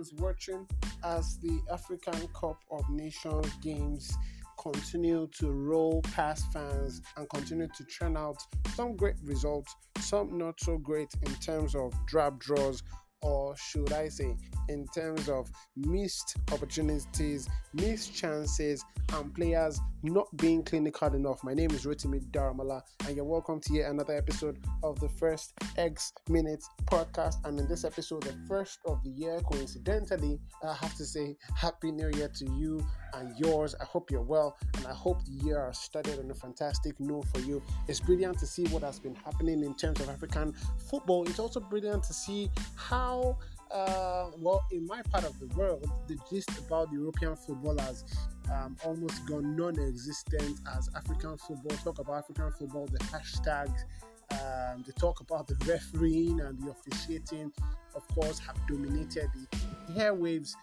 is watching as the African Cup of Nations games continue to roll past fans and continue to churn out some great results, some not so great in terms of drab draws or should I say, in terms of missed opportunities, missed chances, and players not being clinical enough. My name is Rotimi Daramala, and you're welcome to yet another episode of the First X Minutes podcast. And in this episode, the first of the year, coincidentally, I have to say Happy New Year to you and yours. I hope you're well, and I hope the year has started on a fantastic note for you. It's brilliant to see what has been happening in terms of African football. It's also brilliant to see how uh, well, in my part of the world, the gist about European football has um, almost gone non-existent as African football. Talk about African football, the hashtags, um, they talk about the refereeing and the officiating. Of course, have dominated the airwaves,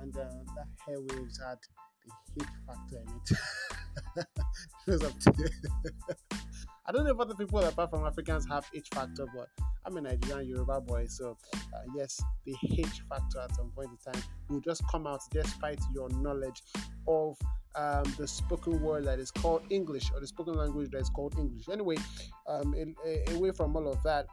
and uh, that airwaves had hate factor in it. I don't know if other people apart from Africans have H factor, but I'm a Nigerian Yoruba boy, so uh, yes, the H factor at some point in time will just come out despite your knowledge of um, the spoken word that is called English or the spoken language that is called English. Anyway, um, away from all of that,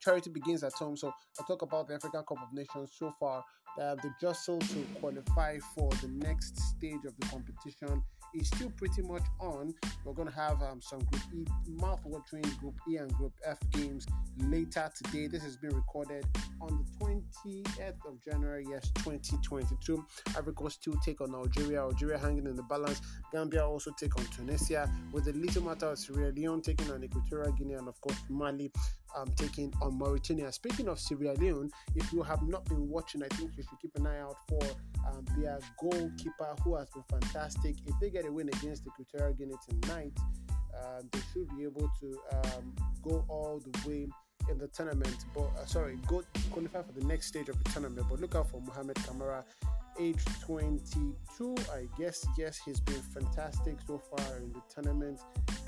charity begins at home. So I talk about the African Cup of Nations so far. Uh, the jostle to qualify for the next stage of the competition is still pretty much on. We're going to have um, some Group E, mouth-watering Group E and Group F games later today. This has been recorded on the 20th of January, yes, 2022. Ivory Coast still take on Algeria, Algeria hanging in the balance. Gambia also take on Tunisia, with the little matter of Sierra Leone taking on Equatorial Guinea, and of course Mali um, taking on Mauritania. Speaking of Sierra Leone, if you have not been watching, I think you should keep an eye out for um, their goalkeeper who has been fantastic. If they get a win against the Equatorial Guinea tonight, uh, they should be able to um, go all the way in the tournament. But uh, sorry, go qualify for the next stage of the tournament. But look out for Mohamed Kamara, age 22. I guess yes, he's been fantastic so far in the tournament.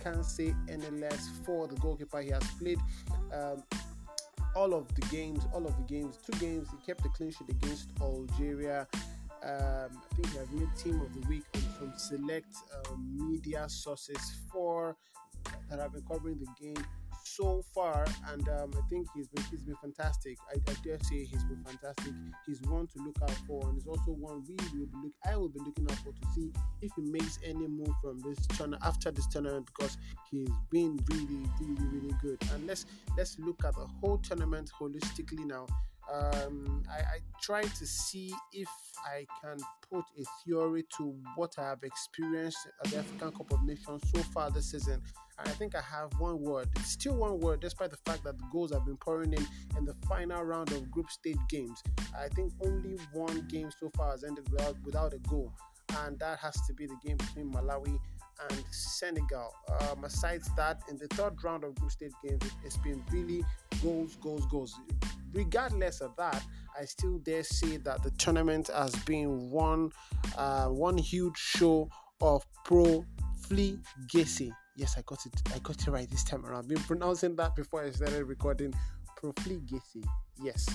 Can't say any less for the goalkeeper. He has played. Um, all of the games, all of the games, two games, he kept the clean sheet against Algeria. Um, I think he has made team of the week from select uh, media sources for that have been covering the game so far, and um, I think he's been he's been fantastic. I, I, dare say he's been fantastic. He's one to look out for, and he's also one we will be look. I will be looking out for to see if he makes any move from this channel after this tournament because he's been really, really, really good. And let's let's look at the whole tournament holistically now um, I, I try to see if I can put a theory to what I have experienced at the African Cup of Nations so far this season. And I think I have one word. It's still one word, despite the fact that the goals have been pouring in in the final round of group stage games. I think only one game so far has ended without, without a goal, and that has to be the game between Malawi and Senegal. Um, aside that, in the third round of group stage games, it's been really goals, goals, goals regardless of that, I still dare say that the tournament has been one uh, one huge show of profligacy. Yes, I got it. I got it right this time around. I've been pronouncing that before I started recording. Profligacy. Yes.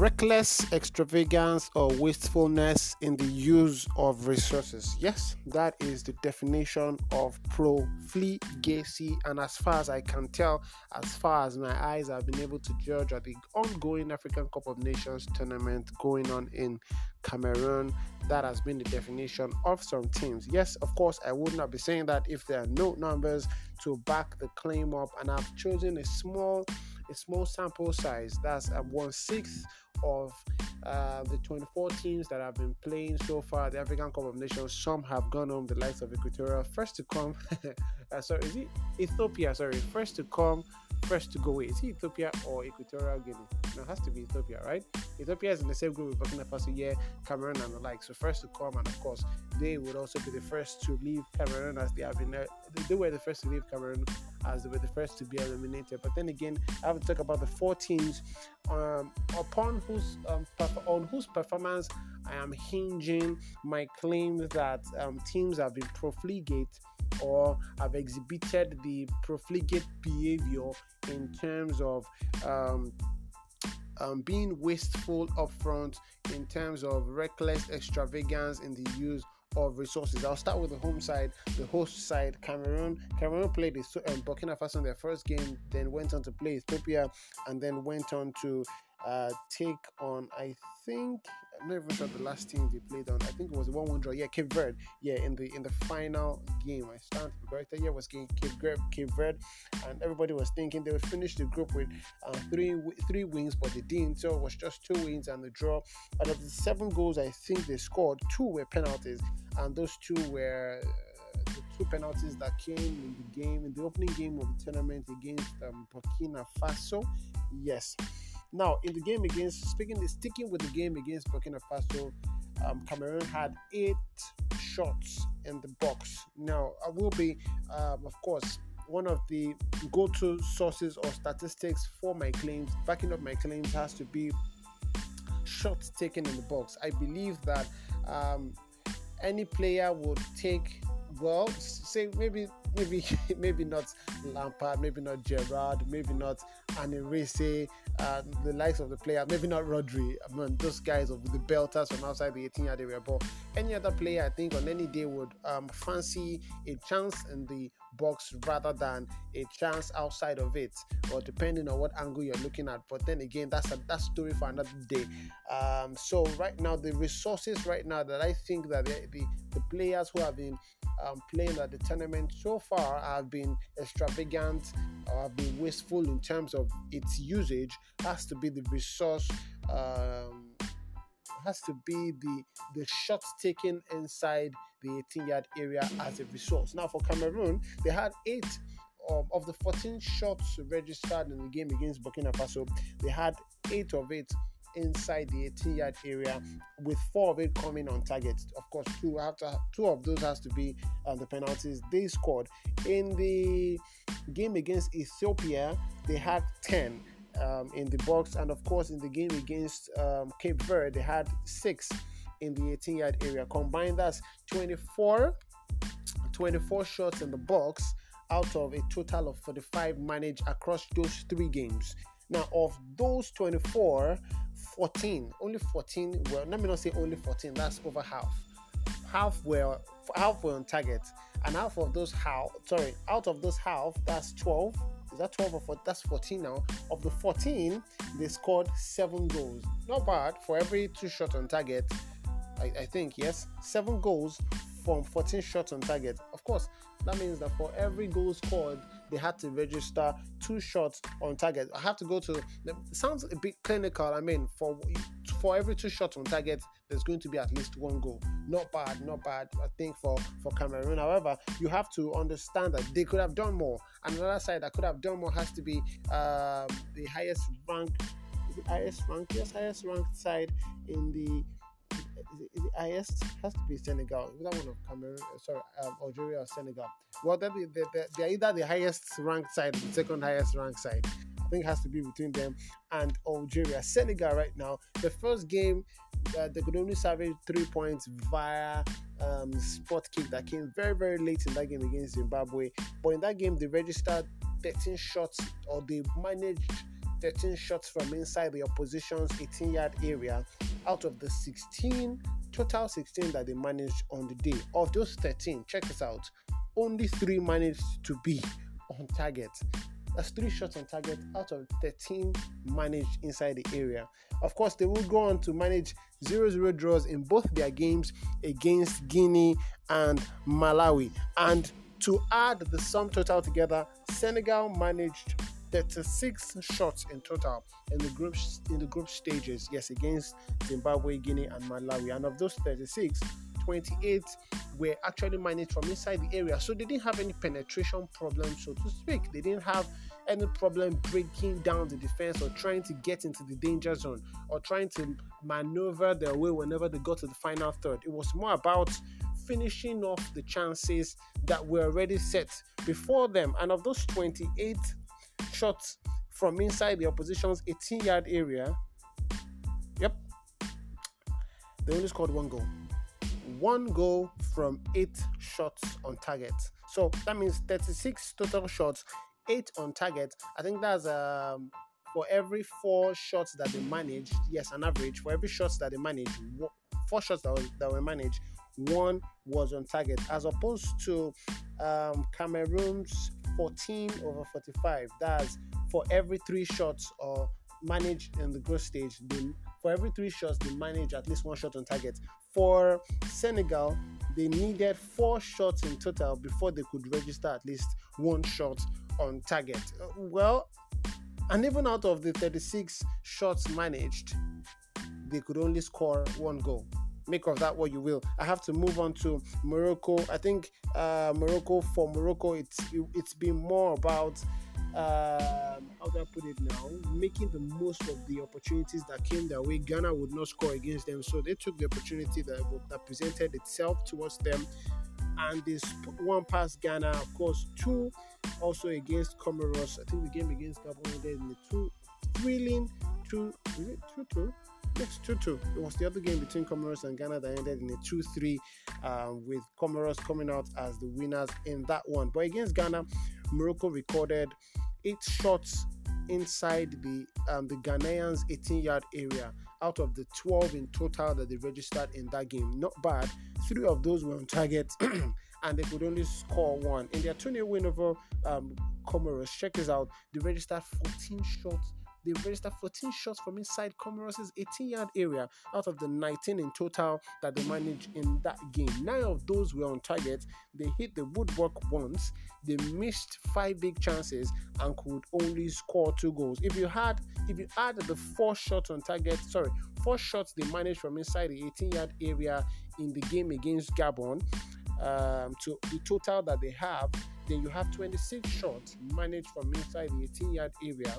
Reckless extravagance or wastefulness in the use of resources. Yes, that is the definition of profligacy. And as far as I can tell, as far as my eyes have been able to judge at the ongoing African Cup of Nations tournament going on in Cameroon, that has been the definition of some teams. Yes, of course, I would not be saying that if there are no numbers to back the claim up, and I've chosen a small a small sample size that's a one sixth of uh, the 24 teams that have been playing so far the African Cup of Nations. Some have gone home, the likes of Equatorial. First to come, uh, sorry, is it Ethiopia? Sorry, first to come, first to go. Is it Ethiopia or Equatorial Guinea? No, it has to be Ethiopia, right? Ethiopia is in the same group with Burkina Faso, yeah, Cameroon, and the like. So first to come, and of course, they would also be the first to leave Cameroon as they have been. Uh, they were the first to leave Cameroon as they were the first to be eliminated. But then again, I have to talk about the four teams um, upon whose um, on whose performance I am hinging my claim that um, teams have been profligate or have exhibited the profligate behavior in terms of um, um, being wasteful upfront in terms of reckless extravagance in the use of resources. I'll start with the home side, the host side. Cameroon, Cameroon played the um, Burkina Faso in their first game, then went on to play Ethiopia, and then went on to uh, take on, I think, Not even sure the last team they played on. I think it was a one-one draw. Yeah, Cape Verde. Yeah, in the in the final game, I stand corrected. Yeah, was Cape Verde, Cape Verde, and everybody was thinking they would finish the group with uh, three three wins, but they didn't. So it was just two wins and the draw. Out of the seven goals, I think they scored two were penalties, and those two were. Uh, the two penalties that came in the game in the opening game of the tournament against um, Burkina Faso. Yes, now, in the game against, speaking, sticking with the game against Burkina Faso, um, Cameroon had eight shots in the box. Now, I will be, um, of course, one of the go-to sources or statistics for my claims. Backing up my claims has to be shots taken in the box. I believe that um, any player would take well, say maybe maybe maybe not Lampard, maybe not Gerrard, maybe not Anirese, uh, the likes of the player, maybe not Rodri. I mean, those guys of the belters from outside the 18 yard area. But any other player, I think, on any day would um, fancy a chance in the box rather than a chance outside of it, or depending on what angle you're looking at. But then again, that's a that story for another day. Um, so right now, the resources right now that I think that the, the, the players who have been um, playing at the tournament so far have been extravagant or have been wasteful in terms of its usage has to be the resource um, has to be the the shots taken inside the 18 yard area as a resource now for cameroon they had eight of, of the 14 shots registered in the game against burkina faso they had eight of it inside the 18 yard area with four of it coming on target. Of course, two after two of those has to be uh, the penalties they scored. In the game against Ethiopia, they had 10 um, in the box, and of course, in the game against um, Cape Verde, they had six in the 18 yard area. Combined, that's 24, 24 shots in the box out of a total of 45 managed across those three games. Now, of those 24, 14, only 14 well, let me not say only 14, that's over half. Half were half were on target, and half of those half sorry, out of those half, that's 12. Is that 12 or 14? That's 14 now. Of the 14, they scored seven goals. Not bad for every two shots on target. I, I think yes, seven goals from 14 shots on target. Of course, that means that for every goal scored, they had to register two shots on target. I have to go to. sounds a bit clinical. I mean, for for every two shots on target, there's going to be at least one goal. Not bad, not bad. I think for for Cameroon. However, you have to understand that they could have done more. And another side that could have done more has to be uh, the highest ranked. Highest ranked? Yes, highest ranked side in the is it, is highest has to be Senegal. Is that one of Cameroon? Uh, sorry, um, Algeria or Senegal. Well, they're, they're, they're either the highest ranked side the second highest ranked side. I think it has to be between them and Algeria. Senegal right now, the first game, uh, they could only salvage three points via um, spot kick that came very very late in that game against Zimbabwe. But in that game, they registered 13 shots or they managed 13 shots from inside the opposition's 18 yard area out of the 16 total 16 that they managed on the day. Of those 13, check this out, only three managed to be on target. That's three shots on target out of 13 managed inside the area. Of course, they will go on to manage 0 0 draws in both their games against Guinea and Malawi. And to add the sum total together, Senegal managed 36 shots in total in the group in the group stages. Yes, against Zimbabwe, Guinea, and Malawi. And of those 36, 28 were actually managed from inside the area. So they didn't have any penetration problem, so to speak. They didn't have any problem breaking down the defense or trying to get into the danger zone or trying to maneuver their way whenever they got to the final third. It was more about finishing off the chances that were already set before them. And of those 28 shots from inside the opposition's 18 yard area. Yep. They only scored one goal. One goal from eight shots on target. So that means 36 total shots, eight on target. I think that's um for every four shots that they managed, yes, an average for every shots that they managed, four shots that, was, that were managed, one was on target, as opposed to um, Cameroon's 14 over 45. That's for every three shots or managed in the group stage, they, for every three shots, they manage at least one shot on target. For Senegal, they needed four shots in total before they could register at least one shot on target. Well, and even out of the 36 shots managed, they could only score one goal. Make of that what you will. I have to move on to Morocco. I think uh, Morocco for Morocco, it's it, has been more about um, how do I put it now? Making the most of the opportunities that came their way. Ghana would not score against them, so they took the opportunity that, that presented itself towards them, and this one past Ghana. Of course, two also against Comoros. I think the game against Gabon ended in the two thrilling two. Two two? It's 2 2. It was the other game between Comoros and Ghana that ended in a 2 3, um, with Comoros coming out as the winners in that one. But against Ghana, Morocco recorded eight shots inside the um, the Ghanaians' 18 yard area out of the 12 in total that they registered in that game. Not bad. Three of those were on target. and they could only score one. In their 2 0 win over um, Comoros, check this out, they registered 14 shots they registered 14 shots from inside Comoros' 18 yard area out of the 19 in total that they managed in that game. Nine of those were on target. They hit the woodwork once, they missed five big chances and could only score two goals. If you had, if you add the four shots on target, sorry, four shots they managed from inside the 18 yard area in the game against Gabon. Um, to the total that they have, then you have 26 shots managed from inside the 18 yard area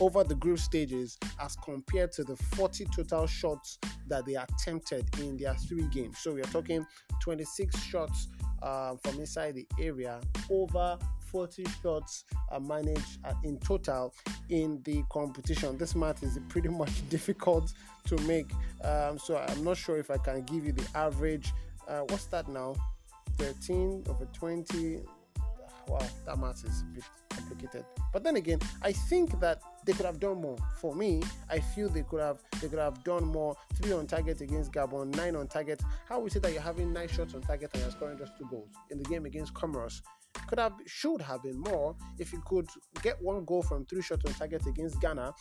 over the group stages as compared to the 40 total shots that they attempted in their three games. So we are talking 26 shots uh, from inside the area, over 40 shots are managed uh, in total in the competition. This math is pretty much difficult to make, um, so I'm not sure if I can give you the average. Uh, what's that now? 13 over 20. Wow, that math is a bit complicated. But then again, I think that they could have done more. For me, I feel they could have they could have done more. Three on target against Gabon, nine on target. How we say that you're having nine shots on target and you're scoring just two goals in the game against Comoros? Could have should have been more if you could get one goal from three shots on target against Ghana.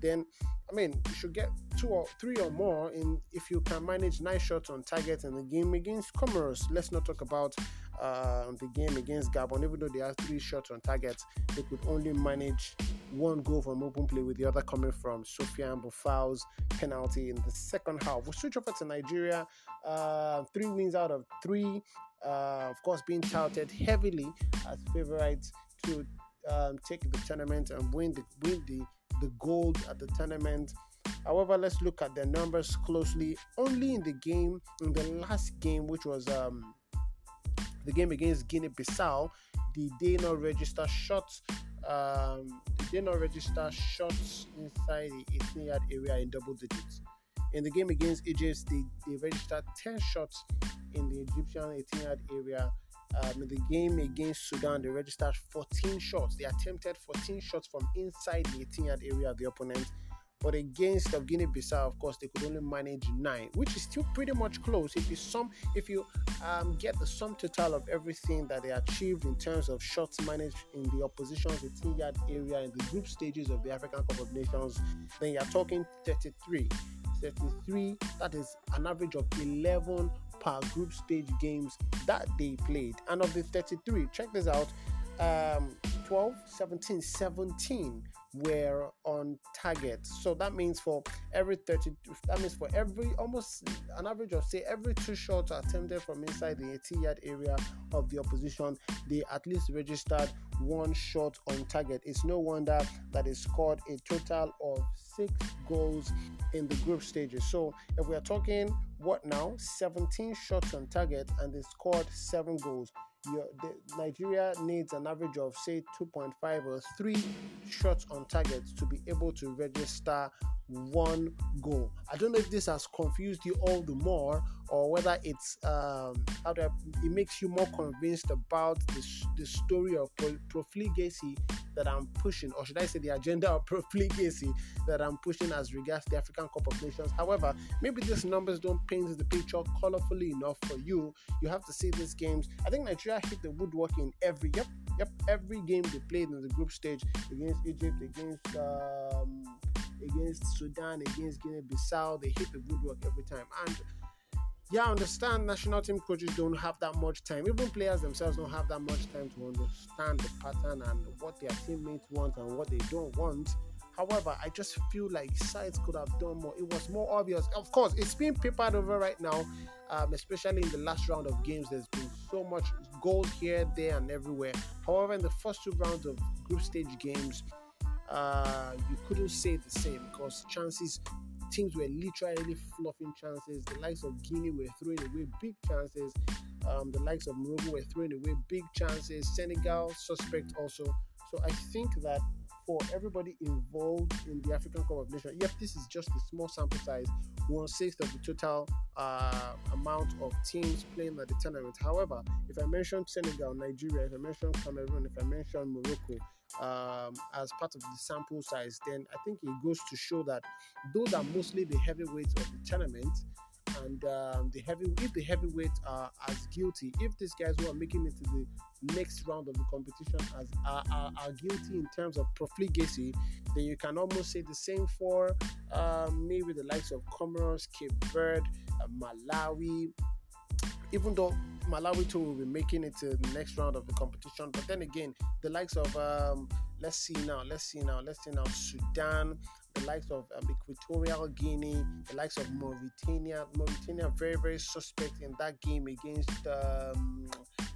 Then I mean you should get two or three or more in if you can manage nine shots on target in the game against Comoros. Let's not talk about uh, the game against Gabon, even though they had three shots on target, they could only manage one goal from open play, with the other coming from Sofiane Boufal's penalty in the second half. We'll switch over to Nigeria. Uh, three wins out of three. Uh, of course, being touted heavily as favorites to um, take the tournament and win the win the the gold at the tournament. However, let's look at the numbers closely. Only in the game, in the last game, which was um, the game against Guinea Bissau, did they not register shots? Um, did they not register shots inside the 18 yard area in double digits? In the game against Egypt, they, they registered 10 shots in the Egyptian 18 yard area. Um, in the game against Sudan, they registered 14 shots. They attempted 14 shots from inside the 18 yard area of the opponent but against of Guinea-Bissau, of course, they could only manage nine, which is still pretty much close. If you sum, if you um, get the sum total of everything that they achieved in terms of shots managed in the opposition's 18-yard area in the group stages of the African Cup of Nations, then you're talking 33. 33. That is an average of 11 per group stage games that they played. And of the 33, check this out. Um, 12, 17, 17 were on target. So that means for every 30, that means for every almost an average of say every two shots attempted from inside the 80 yard area of the opposition, they at least registered one shot on target. It's no wonder that they scored a total of six goals in the group stages. So if we are talking what now, 17 shots on target and they scored seven goals your the, Nigeria needs an average of say 2.5 or 3 shots on target to be able to register one goal. I don't know if this has confused you all the more, or whether it's um, how do I, it makes you more convinced about the, the story of profligacy that I'm pushing, or should I say the agenda of profligacy that I'm pushing as regards the African Cup of Nations. However, maybe these numbers don't paint the picture colorfully enough for you. You have to see these games. I think Nigeria hit the woodwork in every yep, yep, every game they played in the group stage against Egypt, against um, against Sudan, against Guinea-Bissau. They hit the woodwork every time. And yeah, I understand national team coaches don't have that much time. Even players themselves don't have that much time to understand the pattern and what their teammates want and what they don't want. However, I just feel like sides could have done more. It was more obvious. Of course, it's being papered over right now, um, especially in the last round of games. There's been so much gold here, there, and everywhere. However, in the first two rounds of group stage games, uh, you couldn't say the same because chances teams were literally fluffing chances. The likes of Guinea were throwing away big chances. Um, the likes of Morocco were throwing away big chances. Senegal suspect also. So I think that for everybody involved in the African Cup of Nations, yep, this is just a small sample size, one sixth of the total uh, amount of teams playing at the tournament. However, if I mention Senegal, Nigeria, if I mention Cameroon, if I mention Morocco, um, as part of the sample size, then I think it goes to show that those are mostly the heavyweights of the tournament. And um, the heavy, if the heavyweights are as guilty, if these guys who are making it to the next round of the competition as are, are, are guilty in terms of profligacy, then you can almost say the same for um, maybe the likes of Comoros, Cape Verde, uh, Malawi. Even though Malawi too will be making it to the next round of the competition, but then again, the likes of um, let's see now, let's see now, let's see now, Sudan, the likes of um, Equatorial Guinea, the likes of Mauritania. Mauritania very very suspect in that game against um,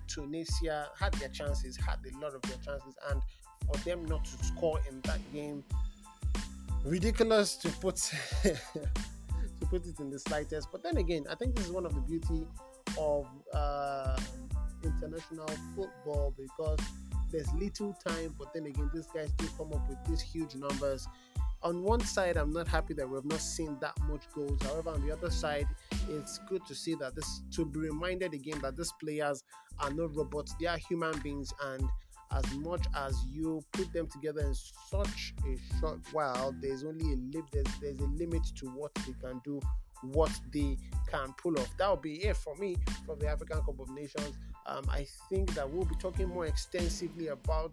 Tunisia. Had their chances, had a lot of their chances, and for them not to score in that game, ridiculous to put to put it in the slightest. But then again, I think this is one of the beauty of uh, international football because there's little time, but then again, these guys do come up with these huge numbers. On one side, I'm not happy that we've not seen that much goals. However, on the other side, it's good to see that this to be reminded again that these players are not robots; they are human beings, and as much as you put them together in such a short while, there's only a li- there's, there's a limit to what they can do, what they can pull off. That will be it for me from the African Cup of Nations. Um, I think that we'll be talking more extensively about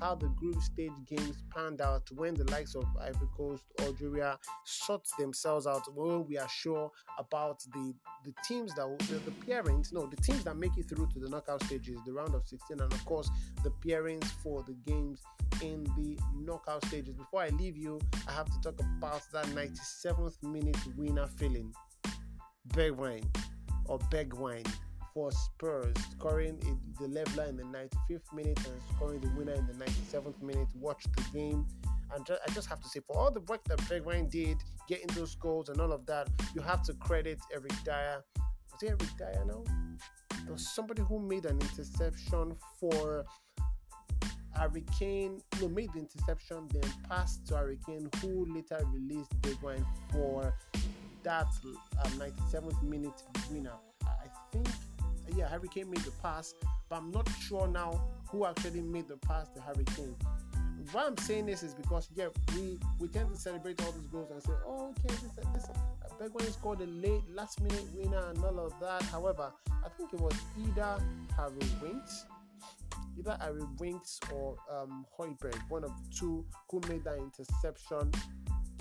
how the group stage games panned out when the likes of Ivory Coast, Algeria sort themselves out. Well, we are sure about the the teams that the, the pairings, no, the teams that make it through to the knockout stages, the round of 16, and of course the pairings for the games in the knockout stages. Before I leave you, I have to talk about that 97th minute winner feeling. Bergwijn or Bergwijn for Spurs, scoring the leveler in the 95th minute and scoring the winner in the 97th minute. Watch the game. And I just have to say, for all the work that Bergwijn did, getting those goals and all of that, you have to credit Eric Dier. Was it Eric Dier now? There was somebody who made an interception for Harry Kane. No, made the interception, then passed to Harry Kane, who later released Bergwijn for that um, 97th minute winner. I think yeah, Harry Kane made the pass, but I'm not sure now who actually made the pass to Harry Kane. Why I'm saying this is because yeah, we we tend to celebrate all these goals and say, oh, okay, this is this Bergwijn scored a late last minute winner and all of that. However, I think it was either Harry Winks, either Harry Winks or um, Højbjerg, one of two who made that interception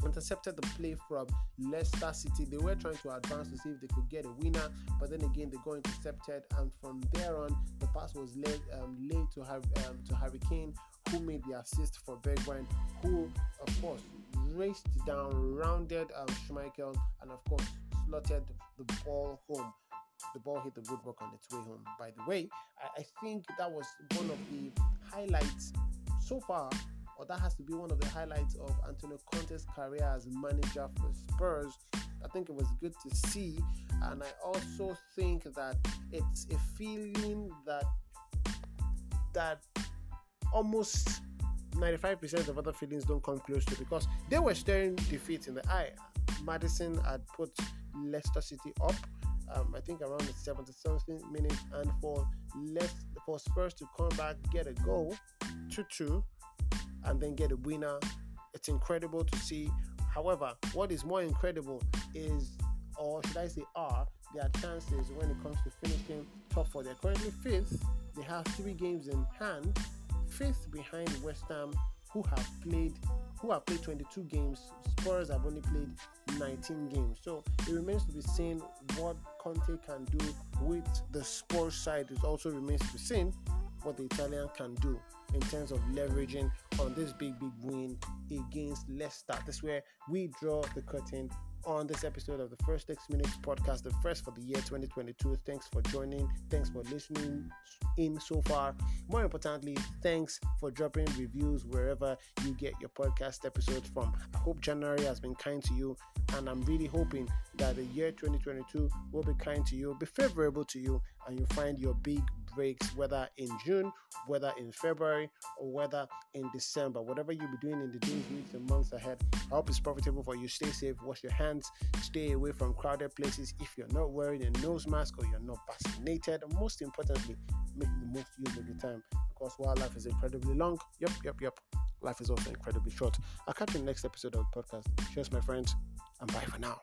intercepted the play from Leicester City. They were trying to advance to see if they could get a winner, but then again they got intercepted, and from there on the pass was laid um, laid to have um, to Harry Kane, who made the assist for Bergwijn, who of course raced down, rounded um, Schmeichel, and of course slotted the ball home. The ball hit the woodwork on its way home. By the way, I, I think that was one of the highlights so far or that has to be one of the highlights of Antonio Conte's career as manager for Spurs. I think it was good to see, and I also think that it's a feeling that that almost 95% of other feelings don't come close to because they were staring defeat in the eye. Maddison had put Leicester City up. Um, I think around the 70 something minute, and for less for Spurs to come back, get a goal, 2 2, and then get a winner. It's incredible to see. However, what is more incredible is, or should I say, are their chances when it comes to finishing top four. They're currently fifth. They have three games in hand, fifth behind West Ham, who have played who have played 22 games. Spurs have only played 19 games. So it remains to be seen what Conte can do with the Spurs side. It also remains to be seen what the Italian can do in terms of leveraging on this big, big win against Leicester. This is where we draw the curtain on this episode of the First Six Minutes podcast, the first for the year 2022. Thanks for joining. Thanks for listening in so far. More importantly, thanks for dropping reviews wherever you get your podcast episodes from. I hope January has been kind to you, and I'm really hoping that the year 2022 will be kind to you, be favorable to you, and you find your big breaks, whether in June, whether in February, or whether in December. Whatever you'll be doing in the days, weeks, and months ahead, I hope it's profitable for you. Stay safe, wash your hands, stay away from crowded places if you're not wearing a nose mask or you're not vaccinated. Most importantly, make the most use of your time because while life is incredibly long, yep, yep, yep, life is also incredibly short. I'll catch you in the next episode of the podcast. Cheers, my friends, and bye for now.